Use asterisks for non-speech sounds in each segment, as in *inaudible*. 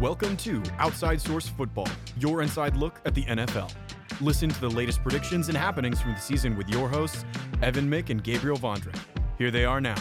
Welcome to Outside Source Football, your inside look at the NFL. Listen to the latest predictions and happenings from the season with your hosts, Evan Mick and Gabriel Vondra. Here they are now.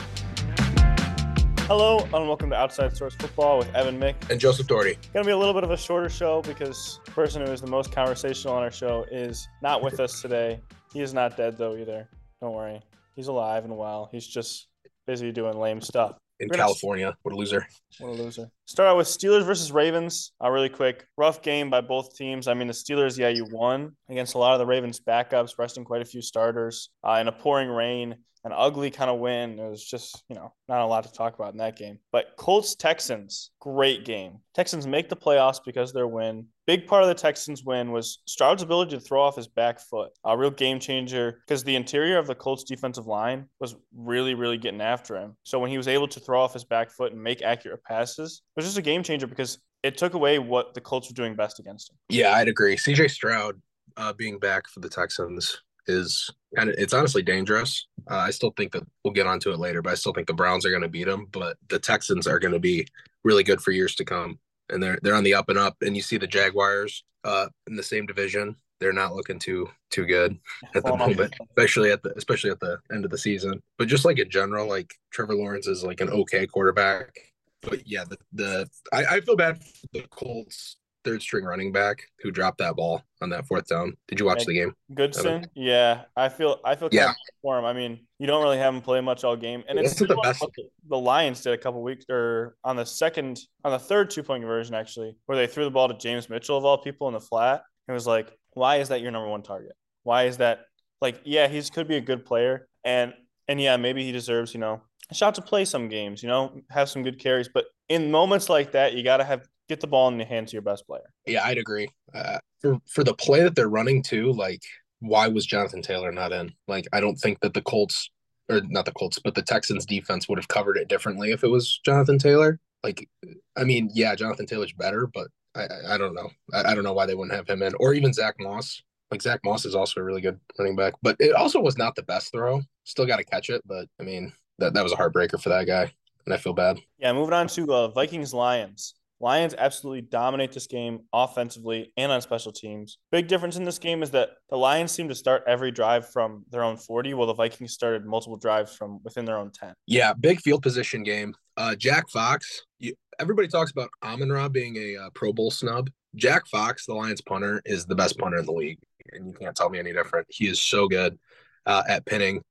Hello, and welcome to Outside Source Football with Evan Mick. And Joseph Doherty. Going to be a little bit of a shorter show because the person who is the most conversational on our show is not with us today. He is not dead, though, either. Don't worry. He's alive and well. He's just busy doing lame stuff in California. What a loser. What a loser. Start out with Steelers versus Ravens. Uh, really quick. Rough game by both teams. I mean, the Steelers, yeah, you won against a lot of the Ravens backups, resting quite a few starters uh, in a pouring rain. An ugly kind of win. It was just, you know, not a lot to talk about in that game. But Colts Texans, great game. Texans make the playoffs because their win. Big part of the Texans win was Stroud's ability to throw off his back foot. A real game changer because the interior of the Colts defensive line was really, really getting after him. So when he was able to throw off his back foot and make accurate passes, it was just a game changer because it took away what the Colts were doing best against him. Yeah, I'd agree. CJ Stroud uh, being back for the Texans is kind of it's honestly dangerous. Uh, I still think that we'll get onto it later, but I still think the Browns are going to beat them. But the Texans are going to be really good for years to come, and they're they're on the up and up. And you see the Jaguars uh, in the same division; they're not looking too too good at the moment, especially at the especially at the end of the season. But just like in general, like Trevor Lawrence is like an okay quarterback. But yeah, the the I, I feel bad for the Colts third string running back who dropped that ball on that fourth down. Did you watch the game? Goodson, yeah, I feel I feel yeah for him. I mean, you don't really have him play much all game, and it's the best. The Lions did a couple weeks or on the second on the third two point conversion actually, where they threw the ball to James Mitchell of all people in the flat. It was like, why is that your number one target? Why is that like yeah, he's could be a good player, and and yeah, maybe he deserves you know a shot to play some games, you know, have some good carries, but in moments like that, you got to have get the ball in the hands of your best player. Yeah, I'd agree. Uh, for for the play that they're running too, like why was Jonathan Taylor not in? Like I don't think that the Colts or not the Colts, but the Texans defense would have covered it differently if it was Jonathan Taylor. Like, I mean, yeah, Jonathan Taylor's better, but I I, I don't know. I, I don't know why they wouldn't have him in, or even Zack Moss. Like Zack Moss is also a really good running back, but it also was not the best throw. Still got to catch it, but I mean that that was a heartbreaker for that guy, and I feel bad. Yeah, moving on to uh, Vikings Lions. Lions absolutely dominate this game offensively and on special teams. Big difference in this game is that the Lions seem to start every drive from their own 40, while the Vikings started multiple drives from within their own 10. Yeah, big field position game. Uh, Jack Fox, you, everybody talks about Amon Ra being a uh, Pro Bowl snub. Jack Fox, the Lions punter, is the best punter in the league, and you can't tell me any different. He is so good uh, at pinning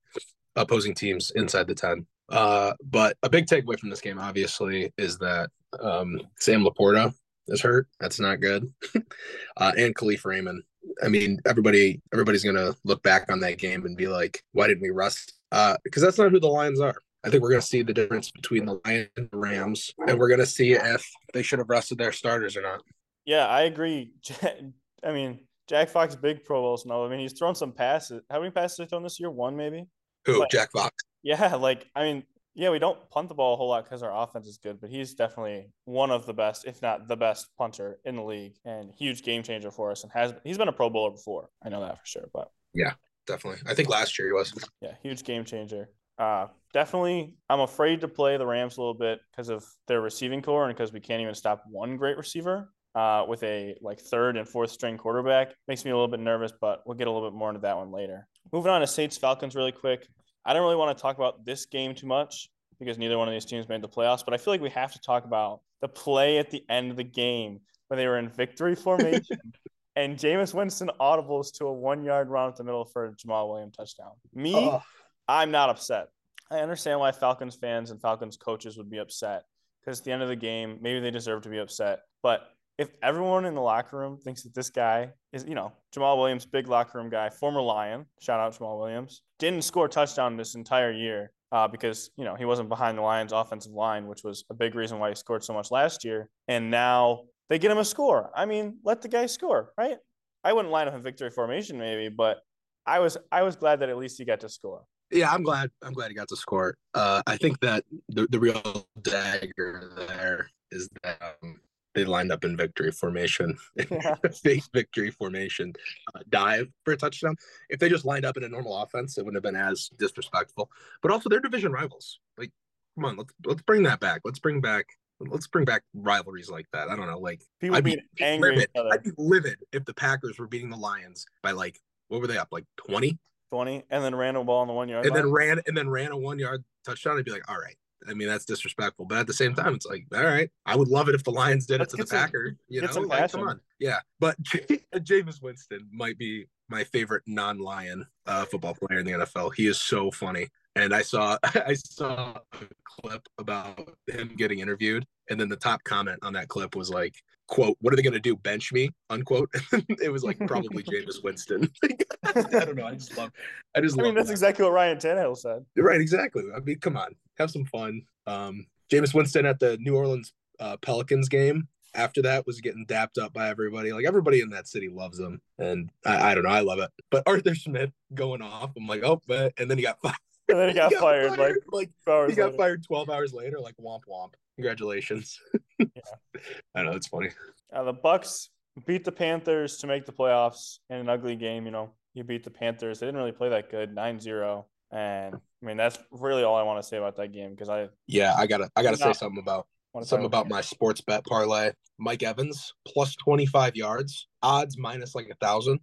opposing teams inside the 10. Uh, but a big takeaway from this game, obviously, is that um, Sam LaPorta is hurt. That's not good. *laughs* uh, and Kalif Raymond. I mean, everybody, everybody's gonna look back on that game and be like, "Why didn't we rest?" Uh, because that's not who the Lions are. I think we're gonna see the difference between the Lions and the Rams, and we're gonna see if they should have rested their starters or not. Yeah, I agree. *laughs* I mean, Jack Fox, big Pro Bowls. No, I mean he's thrown some passes. How many passes have thrown this year? One, maybe. Who? But, Jack Fox. Yeah, *laughs* like I mean, yeah, we don't punt the ball a whole lot because our offense is good, but he's definitely one of the best, if not the best punter in the league, and huge game changer for us. And has he's been a Pro Bowler before, I know that for sure. But yeah, definitely. I think last year he was. Yeah, huge game changer. Uh, definitely, I'm afraid to play the Rams a little bit because of their receiving corps and because we can't even stop one great receiver. Uh, with a like third and fourth string quarterback makes me a little bit nervous, but we'll get a little bit more into that one later. Moving on to Saints Falcons really quick. I don't really want to talk about this game too much because neither one of these teams made the playoffs, but I feel like we have to talk about the play at the end of the game when they were in victory formation *laughs* and Jameis Winston audibles to a one yard run up the middle for a Jamaal Williams touchdown. Me, oh. I'm not upset. I understand why Falcons fans and Falcons coaches would be upset because at the end of the game, maybe they deserve to be upset. But if everyone in the locker room thinks that this guy is, you know, Jamaal Williams, big locker room guy, former Lion, shout out Jamaal Williams, didn't score a touchdown this entire year uh, because, you know, he wasn't behind the Lions offensive line, which was a big reason why he scored so much last year. And now they get him a score. I mean, let the guy score, right? I wouldn't line up in victory formation maybe, but I was I was glad that at least he got to score. Yeah, I'm glad. I'm glad he got to score. Uh, I think that the, the real dagger there is that they lined up in victory formation, *laughs* yeah. fake victory formation, uh, dive for a touchdown. If they just lined up in a normal offense, it wouldn't have been as disrespectful. But also, they're division rivals. Like, come on, let's let's bring that back. Let's bring back let's bring back rivalries like that. I don't know, like People I'd be angry livid. I'd be livid if the Packers were beating the Lions by like what were they up like twenty, 20 and then ran a ball on the one yard and line. then ran and then ran a one yard touchdown. I'd be like, all right. I mean, that's disrespectful, but at the same time, it's like, all right, I would love it if the Lions did Let's it to the Packers. You know, like, passion. come on, yeah. But *laughs* Jameis Winston might be my favorite non-Lion uh, football player in the NFL. He is so funny, and I saw *laughs* I saw a clip about him getting interviewed, and then the top comment on that clip was like, "quote What are they going to do? Bench me?" Unquote. *laughs* it was like probably *laughs* Jameis Winston. *laughs* I don't know. I just love. I just I love. mean, that's that. exactly what Ryan Tannehill said. Right, exactly. I mean, come on, have some fun. Um, Jameis Winston at the New Orleans uh, Pelicans game after that was getting dapped up by everybody. Like everybody in that city loves him, and I, I don't know, I love it. But Arthur Smith going off, I'm like, oh, but and then he got fired. And then he got, fired, like like hours he got later. fired 12 hours later. Like womp womp. Congratulations. yeah. *laughs* I know it's funny. Uh, the Bucs beat the Panthers to make the playoffs in an ugly game. You know, you beat the Panthers. They didn't really play that good, 9-0. And I mean, that's really all I want to say about that game because I Yeah, I gotta I gotta say something about something about my sports bet parlay. Mike Evans plus 25 yards, odds minus like a thousand.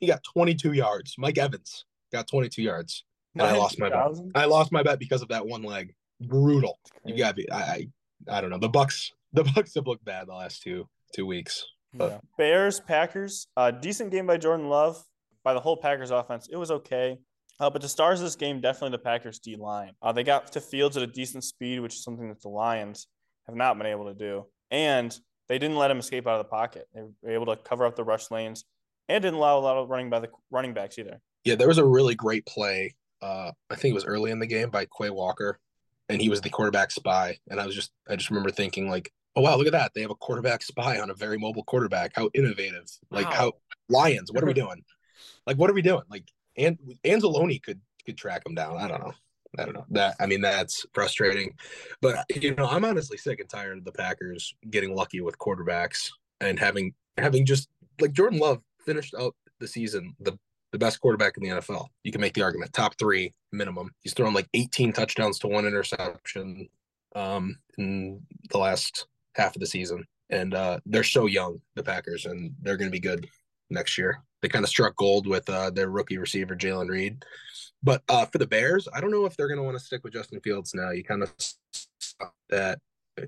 He got 22 yards. Mike Evans got 22 yards. And I lost my bet. I lost my bet because of that one leg. Brutal. You gotta be. I, I I don't know. The Bucs. *laughs* The Bucs have looked bad the last two two weeks. Yeah. Bears, Packers, uh, decent game by Jordan Love. By the whole Packers offense, it was okay. Uh, but the stars of this game, definitely the Packers D line. Uh, they got to Fields at a decent speed, which is something that the Lions have not been able to do. And they didn't let him escape out of the pocket. They were able to cover up the rush lanes and didn't allow a lot of running by the running backs either. Yeah, there was a really great play. Uh, I think it was early in the game by Quay Walker, and he was the quarterback spy. And I was just, I just remember thinking like, oh wow, look at that! They have a quarterback spy on a very mobile quarterback. How innovative! Like Wow. how Lions. What are we doing? *laughs* like what are we doing? Like and Anzalone could could track him down. I don't know. I don't know that. I mean, that's frustrating, but you know, I'm honestly sick and tired of the Packers getting lucky with quarterbacks and having having just like Jordan Love finished out the season the the best quarterback in the NFL. You can make the argument top three minimum. He's thrown like 18 touchdowns to one interception um, in the last half of the season, and uh, they're so young, the Packers, and they're going to be good next year. They kind of struck gold with uh, their rookie receiver Jalen Reed, but uh, for the Bears, I don't know if they're going to want to stick with Justin Fields now. You kind of that.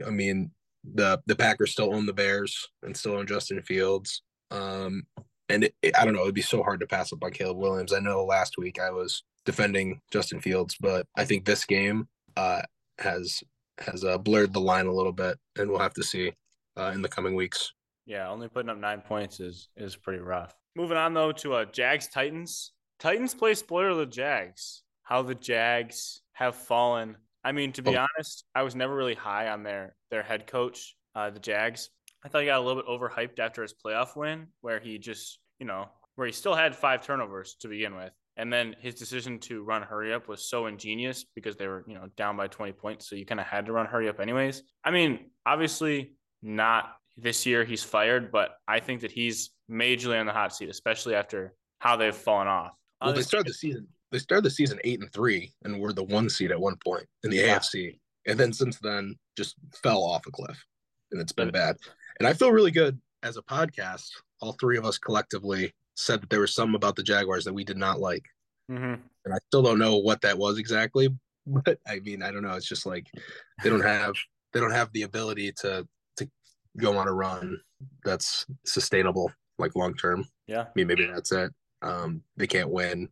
I mean, the the Packers still own the Bears and still own Justin Fields. Um, and it, it- I don't know, it'd be so hard to pass up on Caleb Williams. I know last week I was defending Justin Fields, but I think this game uh, has has uh, blurred the line a little bit, and we'll have to see uh, in the coming weeks. Yeah, only putting up nine points is is pretty rough. Moving on though to uh Jags Titans. Titans play spoiler the Jags. How the Jags have fallen. I mean, to be Oh. honest, I was never really high on their their head coach, uh, the Jags. I thought he got a little bit overhyped after his playoff win, where he just, you know, where he still had five turnovers to begin with. And then his decision to run hurry up was so ingenious because they were, you know, down by 20 points. So you kind of had to run hurry up anyways. I mean, obviously not this year he's fired, but I think that he's majorly on the hot seat, especially after how they've fallen off. Well, they Honestly, started the season. They started the season eight and three, and were the one seed at one point in the Yeah. AFC, and then since then just fell off a cliff, and it's been bad. And I feel really good as a podcast. All three of us collectively said that there was something about the Jaguars that we did not like, Mhm. and I still don't know what that was exactly. *laughs* But I mean, I don't know. It's just like they don't have they don't have the ability to to go on a run that's sustainable, like long term. yeah. I mean, maybe that's it. Um, they can't win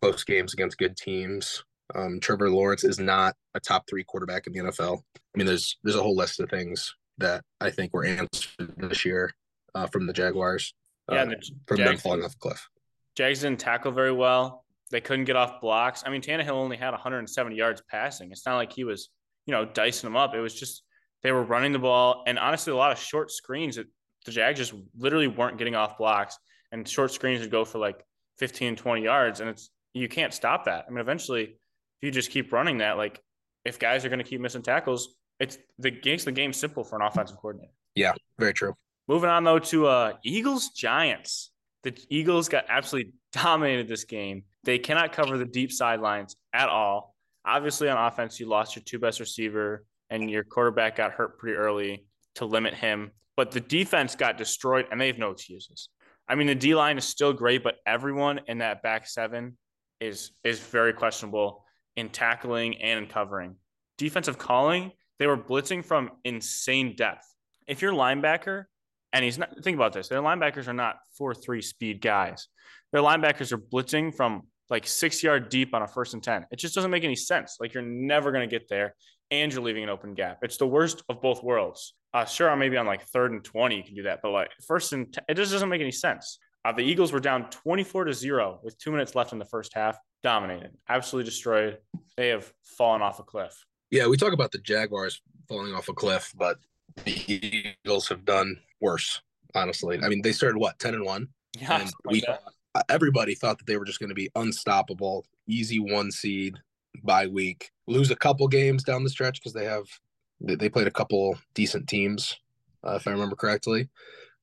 close games against good teams. Um, Trevor Lawrence is not a top three quarterback in the NFL. I mean, there's there's a whole list of things that I think were answered this year uh, from the Jaguars. Yeah, uh, the from them falling off the cliff. Jags didn't tackle very well. They couldn't get off blocks. I mean, Tannehill only had 170 yards passing. It's not like he was, you know, dicing them up. It was just they were running the ball, and honestly, a lot of short screens that the Jags just literally weren't getting off blocks, and short screens would go for like 15, 20 yards, and it's you can't stop that. I mean, eventually, if you just keep running that, like if guys are going to keep missing tackles, it's the makes the game simple for an offensive coordinator. Yeah, very true. Moving on though to uh Eagles Giants. The Eagles got absolutely *laughs* dominated this game. They cannot cover the deep sidelines at all. Obviously, on offense, you lost your two best receiver, and your quarterback got hurt pretty early to limit him. But the defense got destroyed, and they have no excuses. I mean, the D line is still great, but everyone in that back seven is is very questionable in tackling and in covering. Defensive calling, they were blitzing from insane depth. If you're linebacker, and he's not think about this, their linebackers are not four three speed guys. Their linebackers are blitzing from like six yard deep on a first and 10. It just doesn't make any sense. Like you're never going to get there and you're leaving an open gap. It's the worst of both worlds. Uh, sure, maybe on like third and 20, you can do that, but like first and 10, it just doesn't make any sense. Uh, the Eagles were down 24 to zero with two minutes left in the first half, dominated, absolutely destroyed. They have fallen off a cliff. Yeah, we talk about the Jaguars falling off a cliff, but the Eagles have done worse, honestly. I mean, they started what, 10 and 1? Yeah, and we like everybody thought that they were just going to be unstoppable, easy one seed by week, lose a couple games down the stretch because they have they played a couple decent teams, uh, if I remember correctly.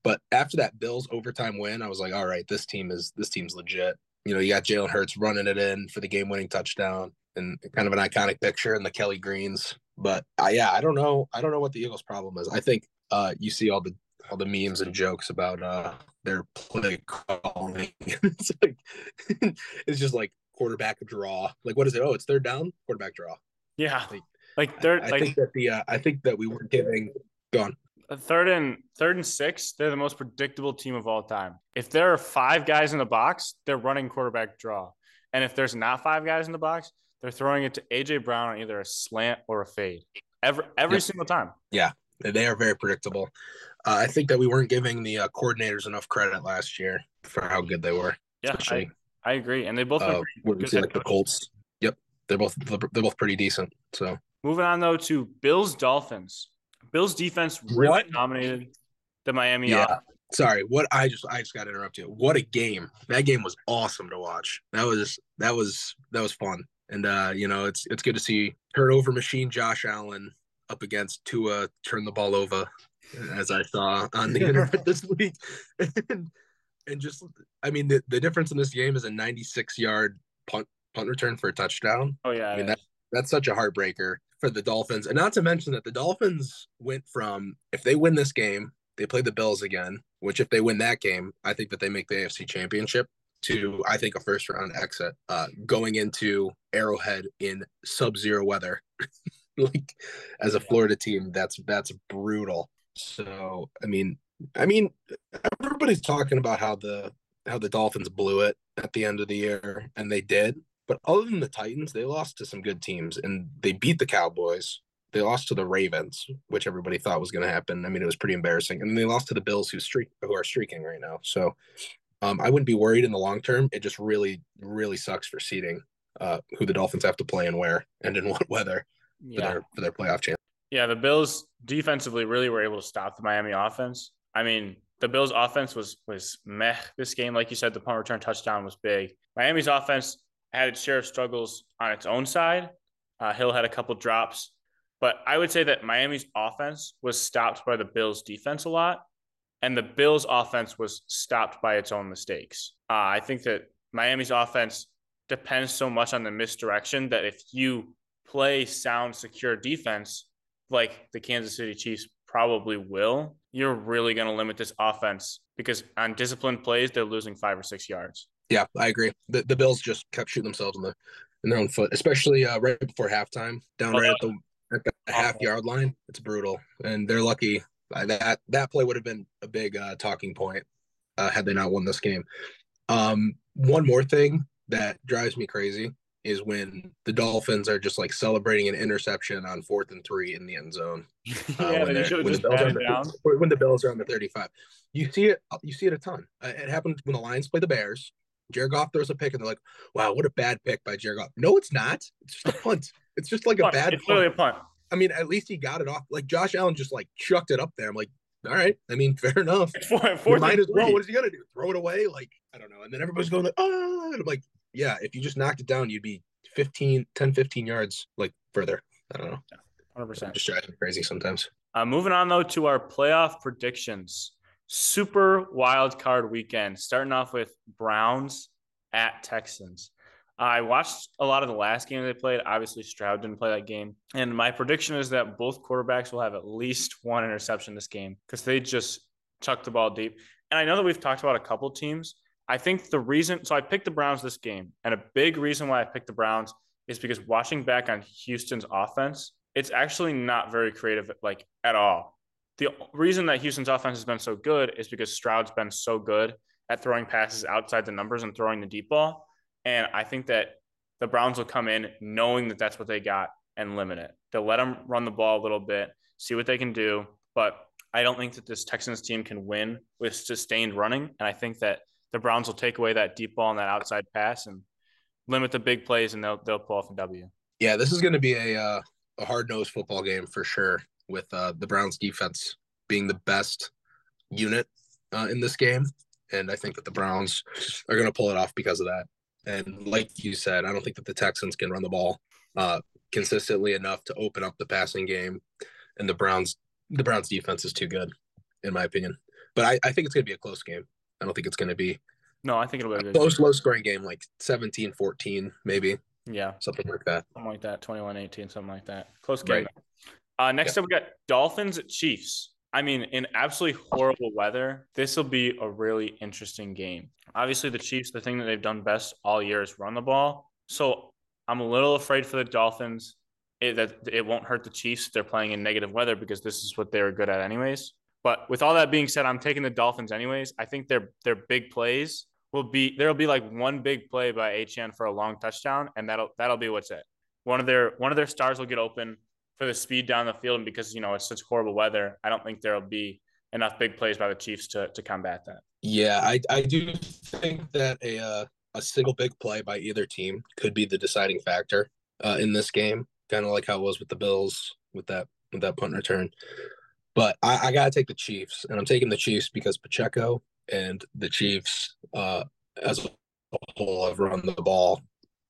But after that Bills overtime win, I was like, all right, this team is this team's legit. You know, you got Jalen Hurts running it in for the game winning touchdown and kind of an iconic picture in the Kelly Greens. But uh, yeah, I don't know. I don't know what the Eagles' problem is. I think uh, you see all the all the memes and jokes about uh, their play calling. *laughs* it's like *laughs* it's just like quarterback draw. Like what is it? Oh, it's third down, quarterback draw. Yeah, like, like third. I, I like, think that the uh, I think that we were giving. Gone. Third and third and six, they're the most predictable team of all time. If there are five guys in the box, they're running quarterback draw, and if there's not five guys in the box, they're throwing it to AJ Brown on either a slant or a fade. Every every yep. single time. Yeah, they are very predictable. Uh, I think that we weren't giving the uh, coordinators enough credit last year for how good they were. Yeah, I, I, agree, and they both. Uh, what like the Colts. Yep, they're both they're both pretty decent. So moving on though to Bills Dolphins. Bills defense really what? dominated the Miami. Yeah. Offense. Sorry, what I just I just got to interrupt you. What a game! That game was awesome to watch. That was that was that was fun. And uh, you know, it's it's good to see turnover machine Josh Allen up against Tua turn the ball over as I saw on the *laughs* internet this week. and, and just, I mean, the, the difference in this game is a 96 yard punt punt return for a touchdown. Oh yeah, I mean that that's such a heartbreaker for the Dolphins, and not to mention that the Dolphins went from if they win this game, they play the Bills again. Which if they win that game, I think that they make the AFC Championship. To I think a first round exit, uh, going into Arrowhead in sub zero weather. *laughs* like as a Florida team, that's that's brutal. So I mean, I mean, everybody's talking about how the how the Dolphins blew it at the end of the year, and they did. But other than the Titans, they lost to some good teams, and they beat the Cowboys. They lost to the Ravens, which everybody thought was going to happen. I mean, it was pretty embarrassing, and they lost to the Bills, who streak who are streaking right now. So, um, I wouldn't be worried in the long term. It just really, really sucks for seeding uh, who the Dolphins have to play and where and in *laughs* what weather yeah. for their for their playoff chance. Yeah, the Bills defensively really were able to stop the Miami offense. I mean, the Bills offense was was meh this game. Like you said, the punt return touchdown was big. Miami's offense had its share of struggles on its own side. Uh, Hill had a couple drops, but I would say that Miami's offense was stopped by the Bills defense a lot, and the Bills offense was stopped by its own mistakes. Uh, I think that Miami's offense depends so much on the misdirection that if you play sound, secure defense, like the Kansas City Chiefs probably will, you're really going to limit this offense because on disciplined plays, they're losing five or six yards. Yeah, I agree. The, the Bills just kept shooting themselves in the in their own foot, especially uh, right before halftime, down right at the, at the half yard line. It's brutal, and they're lucky. That that play would have been a big uh, talking point uh, had they not won this game. Um, one more thing that drives me crazy is when the Dolphins are just like celebrating an interception on fourth and three in the end zone. *laughs* Uh, yeah, when, when, the the, *laughs* when, the Bills are on the 35. You see it, you see it a ton. Uh, it happened when the Lions play the Bears. Jared Goff throws a pick and they're like, wow, what a bad pick by Jared Goff. No, it's not. It's just a punt. It's just like a bad It's punt. literally a punt. I mean, at least he got it off. Like Josh Allen just like chucked it up there. I'm like, all right. I mean, *laughs* fair enough. Four, might as well. What is he gonna do? Throw it away? Like, I don't know. And then everybody's going like, oh, and I'm like, yeah, if you just knocked it down, you'd be 15, 10, 15 yards like further. I don't know. Hundred percent. Just driving crazy sometimes. Uh, moving on though to our playoff predictions. Super wild card weekend. Starting off with Browns at Texans. I watched a lot of the last game they played. Obviously, Stroud didn't play that game. And my prediction is that both quarterbacks will have at least one interception this game because they just chucked the ball deep. And I know that we've talked about a couple teams. I think the reason, so I picked the Browns this game. And a big reason why I picked the Browns is because watching back on Houston's offense, it's actually not very creative, like at all. The reason that Houston's offense has been so good is because Stroud's been so good at throwing passes outside the numbers and throwing the deep ball and I think that the Browns will come in knowing that that's what they got and limit it. They'll let them run the ball a little bit, see what they can do. But I don't think that this Texans team can win with sustained running. And I think that the Browns will take away that deep ball and that outside pass and limit the big plays, and they'll they'll pull off a W. Yeah, this is going to be a uh, a hard nosed football game for sure. With uh, the Browns defense being the best unit uh, in this game, and I think that the Browns are going to pull it off because of that. And like you said, I don't think that the Texans can run the ball uh, consistently enough to open up the passing game. And the Browns, the Browns defense is too good, in my opinion. But I, I think it's going to be a close game. I don't think it's going to be. No, I think it'll be a close, low scoring game, like 17 14, maybe. Yeah. Something like that. Something like that. 21 18, something like that. Close game. Right. Uh, next yeah. up, we got Dolphins at Chiefs. I mean, in absolutely horrible weather, this will be a really interesting game. Obviously, the Chiefs, the thing that they've done best all year is run the ball. So I'm a little afraid for the Dolphins it, that it won't hurt the Chiefs. They're playing in negative weather because this is what they're good at, anyways. But with all that being said, I'm taking the Dolphins anyways. I think their their big plays will be there'll be like one big play by Achane for a long touchdown, and that'll that'll be what's it. One of their one of their stars will get open for the speed down the field, and because you know it's such horrible weather, I don't think there'll be enough big plays by the Chiefs to to combat that. Yeah, I I do think that a uh, a single big play by either team could be the deciding factor uh, in this game, kind of like how it was with the Bills with that with that punt return. But I, I gotta take the Chiefs, and I'm taking the Chiefs because Pacheco and the Chiefs uh, as a whole have run the ball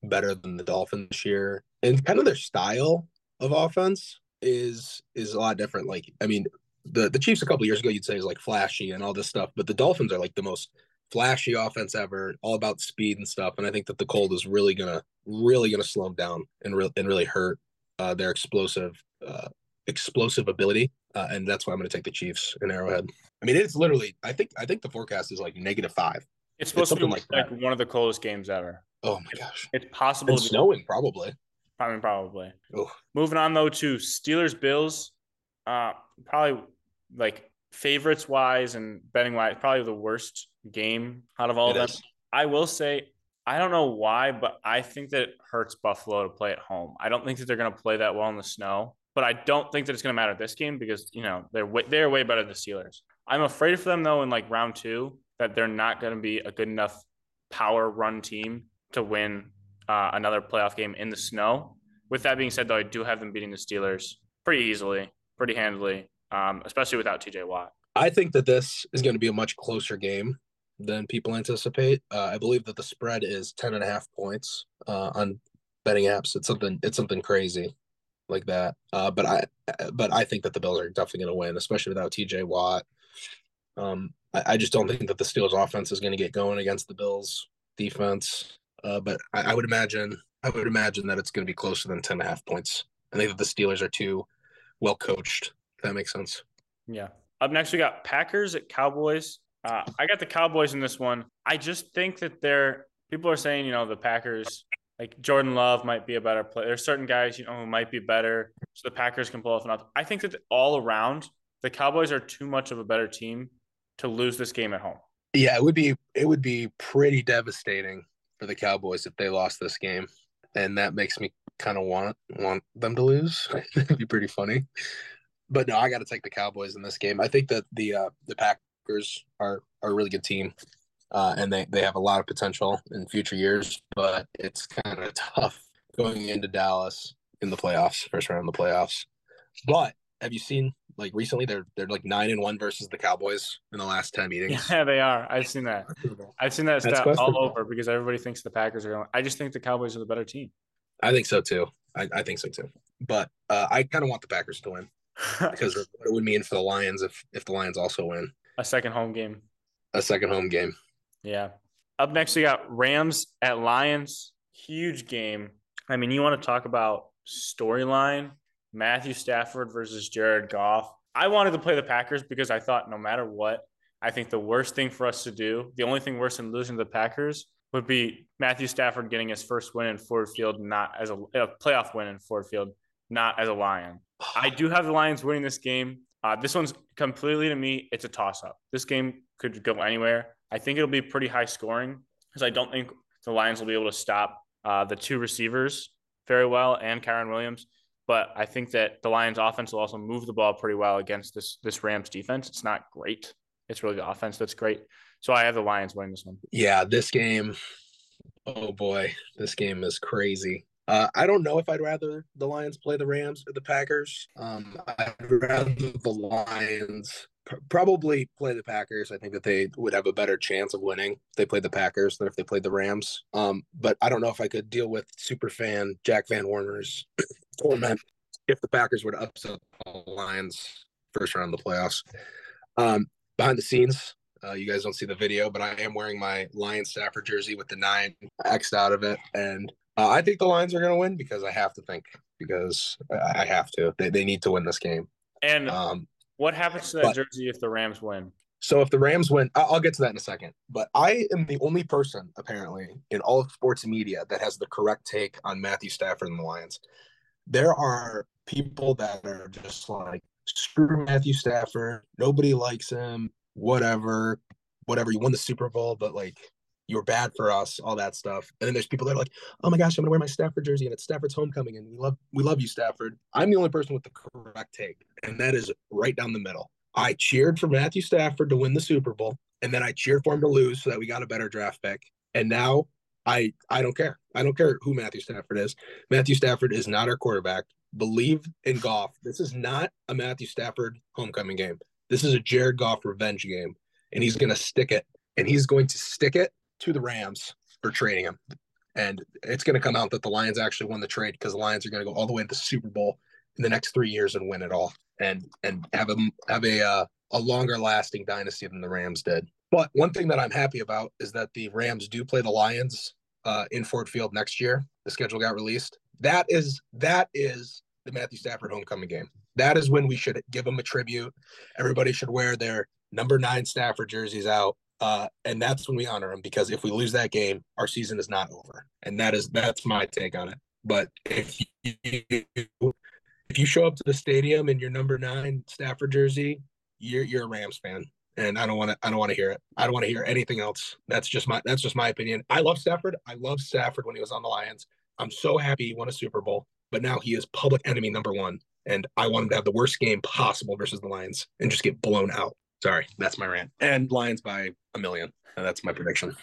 better than the Dolphins this year, and kind of their style of offense is is a lot different. Like, I mean, the the Chiefs a couple years ago, you'd say is like flashy and all this stuff, but the Dolphins are like the most flashy offense ever, all about speed and stuff. And I think that the cold is really gonna really gonna slow them down and re- and really hurt uh, their explosive uh, explosive ability. Uh, and that's why I'm gonna take the Chiefs in Arrowhead. I mean, it's literally I think I think the forecast is like negative five. It's supposed it's to be like, like one of the coldest games ever. Oh my gosh! It's possible. It's snowing probably. I mean, probably. Moving on though to Steelers Bills, uh, probably like favorites wise and betting wise, probably the worst game out of all it of them. Is. I will say, I don't know why, but I think that it hurts Buffalo to play at home. I don't think that they're going to play that well in the snow, but I don't think that it's going to matter this game because you know they're way, they're way better than the Steelers. I'm afraid for them though in like round two that they're not going to be a good enough power run team to win uh, another playoff game in the snow. With that being said, though, I do have them beating the Steelers pretty easily, pretty handily, um, especially without TJ Watt. I think that this is going to be a much closer game than people anticipate. Uh, I believe that the spread is 10 and a half points uh, on betting apps. It's something, it's something crazy like that. Uh, but I, but I think that the Bills are definitely going to win, especially without TJ Watt. Um, I, I, just don't think that the Steelers offense is going to get going against the Bills defense. Uh, but I, I, would imagine I would imagine that it's going to be closer than 10 and a half points. I think that the Steelers are too well coached. That makes sense. Yeah. Up next, we got Packers at Cowboys. Uh, I got the Cowboys in this one. I just think that they're people are saying, you know, the Packers, like Jordan Love might be a better player. There's certain guys, you know, who might be better. So the Packers can pull off another. I think that all around, the Cowboys are too much of a better team to lose this game at home. Yeah, it would be it would be pretty devastating for the Cowboys if they lost this game, and that makes me kind of want want them to lose. *laughs* It'd be pretty funny, but no, I got to take the Cowboys in this game. I think that the uh, the Packers are are a really good team, uh, and they they have a lot of potential in future years. But it's kind of *laughs* tough going into Dallas in the playoffs, first round of the playoffs. But have you seen like recently they're they're like nine and one versus the Cowboys in the last ten *laughs* meetings. Yeah, they are. I've seen that. I've seen that stat all over because everybody thinks the Packers are going. I just think the Cowboys are the better team. I think so too. I, I think so too. But uh, I kind of want the Packers to win because *laughs* what it would mean for the Lions if if the Lions also win a second home game. A second home game. Yeah. Up next, we got Rams at Lions. huge game. I mean, you want to talk about storyline Matthew Stafford versus Jared Goff. I wanted to play the Packers because I thought no matter what, I think the worst thing for us to do, the only thing worse than losing to the Packers, would be Matthew Stafford getting his first win in Ford Field, not as a, a playoff win in Ford Field, not as a Lion. I do have the Lions winning this game. Uh, this one's completely to me, it's a toss up. This game could go anywhere. I think it'll be pretty high scoring because I don't think the Lions will be able to stop uh, the two receivers very well and Kyren Williams. But I think that the Lions offense will also move the ball pretty well against this this Rams defense. It's not great. It's really the offense that's great. So I have the Lions winning this one. Yeah, this game. Oh boy, this game is crazy. Uh, I don't know if I'd rather the Lions play the Rams or the Packers. Um, I'd rather the Lions pr- probably play the Packers. I think that they would have a better chance of winning if they played the Packers than if they played the Rams. Um, but I don't know if I could deal with super fan Jack Van Warner's torment if the Packers were to upset the Lions first round of the playoffs. Um, behind the scenes, uh, you guys don't see the video, but I am wearing my Lions Stafford jersey with the nine X'd out of it. And uh, I think the Lions are going to win because I have to think, because I have to. They, they need to win this game. And Um, what happens to that but- jersey if the Rams win? so if the Rams win, I'll get to that in a second. But I am the only person, apparently, in all of sports media that has the correct take on Matthew Stafford and the Lions. There are people that are just like, screw Matthew Stafford. Nobody likes him. Whatever, whatever. You won the Super Bowl, but like, you're bad for us. All that stuff. And then there's people that are like, oh my gosh, I'm gonna wear my Stafford jersey, and it's Stafford's homecoming, and we love we love you, Stafford. I'm the only person with the correct take, and that is right down the middle. I cheered for Matthew Stafford to win the Super Bowl, and then I cheered for him to lose so that we got a better draft pick. And now I I don't care. I don't care who Matthew Stafford is. Matthew Stafford is not our quarterback. Believe in Goff. This is not a Matthew Stafford homecoming game. This is a Jared Goff revenge game, and he's going to stick it. And he's going to stick it to the Rams for trading him. And it's going to come out that the Lions actually won the trade because the Lions are going to go all the way to the Super Bowl in the next three years and win it all, and and have a have a uh, a longer lasting dynasty than the Rams did. But one thing that I'm happy about is that the Rams do play the Lions uh, in Ford Field next year. The schedule got released. That is that is the Matthew Stafford homecoming game. That is when we should give him a tribute. Everybody should wear their number nine Stafford jerseys out. Uh, and that's when we honor him because if we lose that game, our season is not over. And that is that's my take on it. But if you if you show up to the stadium in your number nine Stafford jersey, you're you're a Rams fan. And I don't want to I don't want to hear it. I don't want to hear anything else. That's just my that's just my opinion. I love Stafford. I love Stafford when he was on the Lions. I'm so happy he won a Super Bowl, but now he is public enemy number one. And I want him to have the worst game possible versus the Lions and just get blown out. Sorry, that's my rant. And Lions by a million. That's my prediction.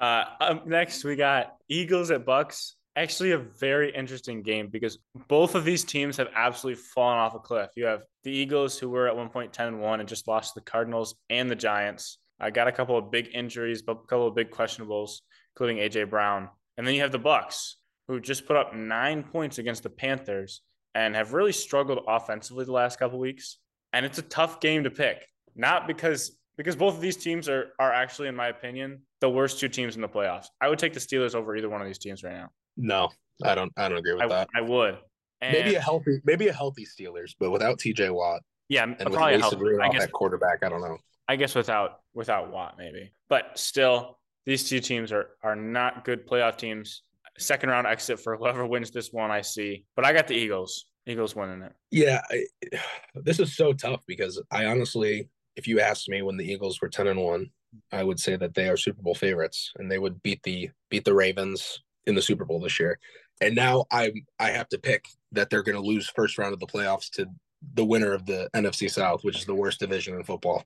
Uh, next, we got Eagles at Bucs. Actually, a very interesting game because both of these teams have absolutely fallen off a cliff. You have the Eagles, who were at one point 10 and 1 and just lost to the Cardinals and the Giants. I got a couple of big injuries, but a couple of big questionables, including AJ Brown. And then you have the Bucs, who just put up nine points against the Panthers and have really struggled offensively the last couple weeks. And it's a tough game to pick, not because because both of these teams are are actually, in my opinion, the worst two teams in the playoffs. I would take the Steelers over either one of these teams right now. No, I don't I don't agree with I, that. I would. And Maybe a healthy maybe a healthy Steelers, but without TJ Watt yeah, and with probably a Mason. Rudolph I guess at quarterback, I don't know. I guess without without Watt maybe, but still, these two teams are are not good playoff teams. Second round exit for whoever wins this one, I see. But I got the Eagles. Eagles winning it. Yeah, I, *sighs* this is so tough because I honestly, if you asked me when the Eagles were ten and one, I would say that they are Super Bowl favorites and they would beat the beat the Ravens in the Super Bowl this year. And now I I have to pick that they're going to lose first round of the playoffs to the winner of the NFC South, which is the worst division in football,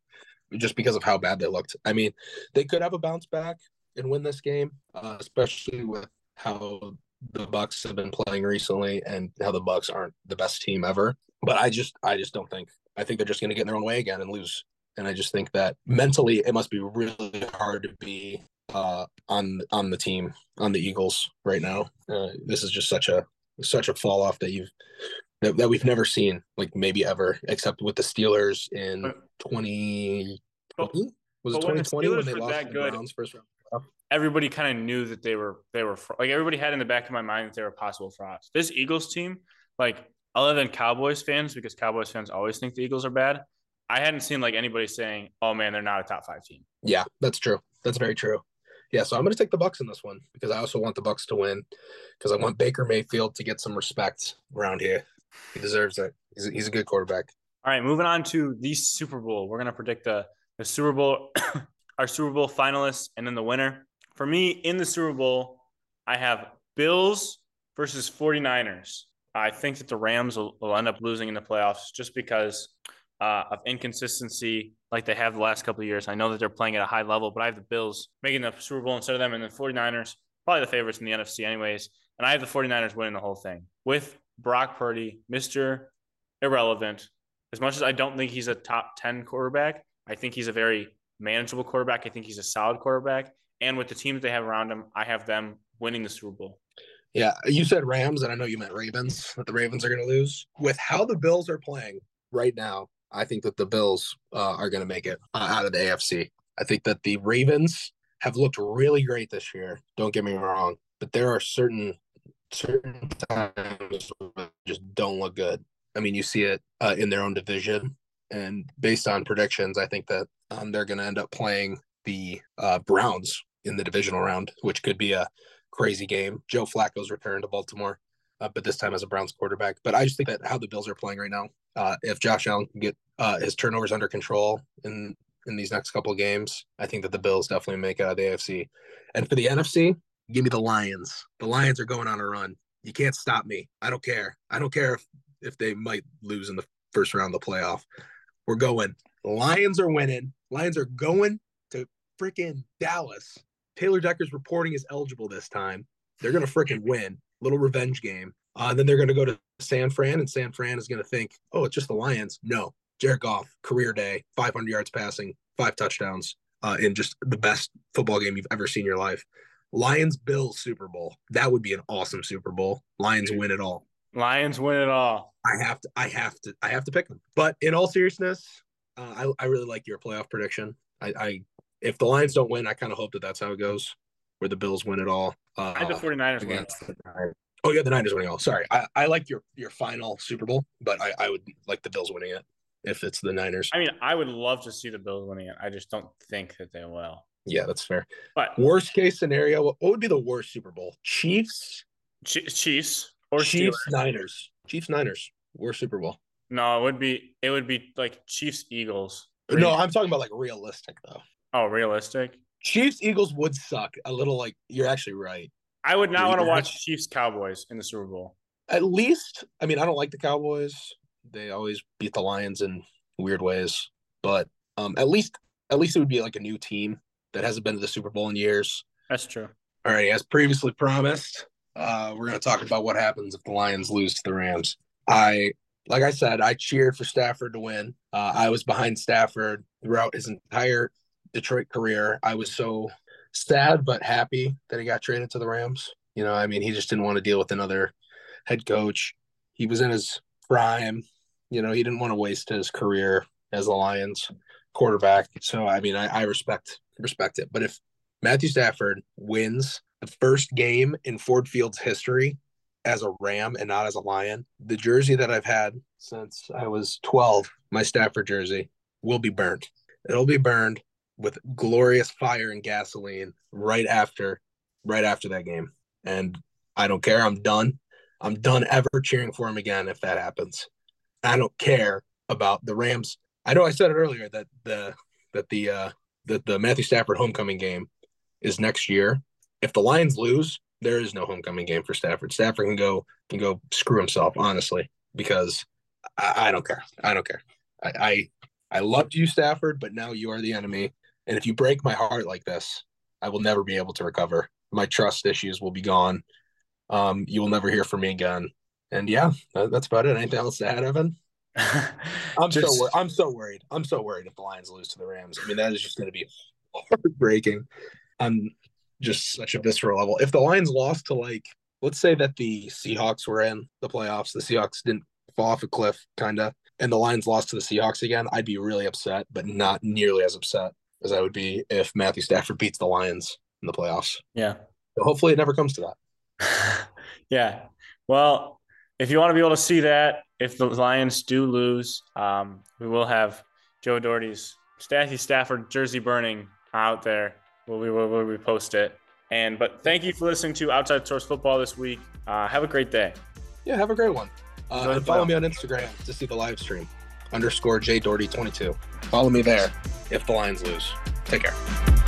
just because of how bad they looked. I mean, they could have a bounce back and win this game, uh, especially with how the Bucs have been playing recently and how the Bucs aren't the best team ever. But I just I just don't think I think they're just going to get in their own way again and lose. And I just think that mentally it must be really hard to be uh, on on the team on the Eagles right now. Uh, this is just such a such a fall off that you've that, that we've never seen like maybe ever except with the Steelers in 2020 was it but when the 2020 when they lost the Browns first round. everybody kind of knew that they were they were like everybody had in the back of my mind that they were possible frauds. This Eagles team, like other than Cowboys fans, because Cowboys fans always think the Eagles are bad. I hadn't seen like anybody saying, "Oh man, they're not a top five team." Yeah, that's true. That's very true. Yeah, so I'm going to take the Bucs in this one because I also want the Bucs to win because I want Baker Mayfield to get some respect around here. He deserves it. He's a, he's a good quarterback. All right, moving on to the Super Bowl. We're going to predict the the Super Bowl, *coughs* our Super Bowl finalists, and then the winner. For me, in the Super Bowl, I have Bills versus 49ers. I think that the Rams will, will end up losing in the playoffs just because uh, of inconsistency like they have the last couple of years. I know that they're playing at a high level, but I have the Bills making the Super Bowl instead of them, and the 49ers, probably the favorites in the NFC, anyways. And I have the 49ers winning the whole thing with Brock Purdy, Mr. Irrelevant. As much as I don't think he's a top 10 quarterback, I think he's a very manageable quarterback. I think he's a solid quarterback. And with the team that they have around him, I have them winning the Super Bowl. Yeah, you said Rams, and I know you meant Ravens, that the Ravens are going to lose. With how the Bills are playing right now, I think that the Bills uh, are going to make it uh, out of the AFC. I think that the Ravens have looked really great this year. Don't get me wrong, but there are certain certain times just don't look good. I mean, you see it uh, in their own division, and based on predictions, I think that um, they're going to end up playing the uh, Browns in the divisional round, which could be a crazy game. Joe Flacco's return to Baltimore, uh, but this time as a Browns quarterback. But I just think that how the Bills are playing right now, uh, if Josh Allen can get uh, his turnovers under control in in these next couple games, I think that the Bills definitely make out of the AFC. And for the NFC, give me the Lions. The Lions are going on a run. You can't stop me. I don't care. I don't care if if they might lose in the first round of the playoff. We're going. Lions are winning. Lions are going to freaking Dallas. Taylor Decker's reporting is eligible this time. They're to freaking win. Little revenge game. Uh, then they're going to go to San Fran, and San Fran is going to think, oh, it's just the Lions. No, Jared Goff, career day, 500 yards passing, five touchdowns uh, in just the best football game you've ever seen in your life. Lions Bills Super Bowl. That would be an awesome Super Bowl. Lions win it all. Lions win it all. I have to. I have to. I have to pick them. But in all seriousness, uh, I I really like your playoff prediction. I, I if the Lions don't win, I kind of hope that that's how it goes, where the Bills win it all. Uh, I had the 49ers against the Oh yeah, the Niners winning all. Sorry, I, I like your your final Super Bowl, but I, I would like the Bills winning it if it's the Niners. I mean, I would love to see the Bills winning it. I just don't think that they will. Yeah, that's fair. But worst case scenario, what would be the worst Super Bowl? Chiefs, Chiefs, or Chiefs Steelers. Niners, Chiefs Niners, worst Super Bowl. No, it would be it would be like Chiefs Eagles. No, I'm talking about like realistic though. Oh, realistic. Chiefs Eagles would suck a little. Like you're actually right. I would not want to watch Chiefs Cowboys in the Super Bowl. At least, I mean, I don't like the Cowboys. They always beat the Lions in weird ways, but um, at least, at least it would be like a new team that hasn't been to the Super Bowl in years. That's true. All right, as previously promised, uh, we're going to talk about what happens if the Lions lose to the Rams. I, like I said, I cheered for Stafford to win. Uh, I was behind Stafford throughout his entire Detroit career. I was so sad but happy that he got traded to the Rams. You know, I mean, he just didn't want to deal with another head coach. He was in his prime. You know, he didn't want to waste his career as the Lions quarterback. So, I mean, I, I respect respect it. But if Matthew Stafford wins the first game in Ford Field's history as a Ram and not as a Lion, the jersey that I've had since I was 12, my Stafford jersey, will be burned. It'll be burned with glorious fire and gasoline right after right after that game. And I don't care. I'm done. I'm done ever cheering for him again if that happens. I don't care about the Rams. I know I said it earlier that the that the uh that the Matthew Stafford homecoming game is next year. If the Lions lose, there is no homecoming game for Stafford. Stafford can go can go screw himself, honestly, because I, I don't care. I don't care. I, I I loved you, Stafford, but now you are the enemy. And if you break my heart like this, I will never be able to recover. My trust issues will be gone. Um, you will never hear from me again. And yeah, that, that's about it. Anything else to add, Evan? *laughs* I'm just, so wor- I'm so worried. I'm so worried if the Lions lose to the Rams. I mean, that is just going to be heartbreaking on just such a visceral level. If the Lions lost to like, let's say that the Seahawks were in the playoffs, the Seahawks didn't fall off a cliff, kind of, and the Lions lost to the Seahawks again, I'd be really upset, but not nearly as upset as I would be if Matthew Stafford beats the Lions in the playoffs. Yeah. So hopefully it never comes to that. *laughs* yeah. Well, if you want to be able to see that, if the Lions do lose, um, we will have Joe Doherty's Matthew Stafford jersey burning out there. We'll, we will we post it. And but thank you for listening to Outside Source Football this week. Uh, have a great day. Yeah, have a great one. Uh, and follow me on Instagram to see the live stream underscore J Doherty 22. Follow me there if the Lions lose. Take care.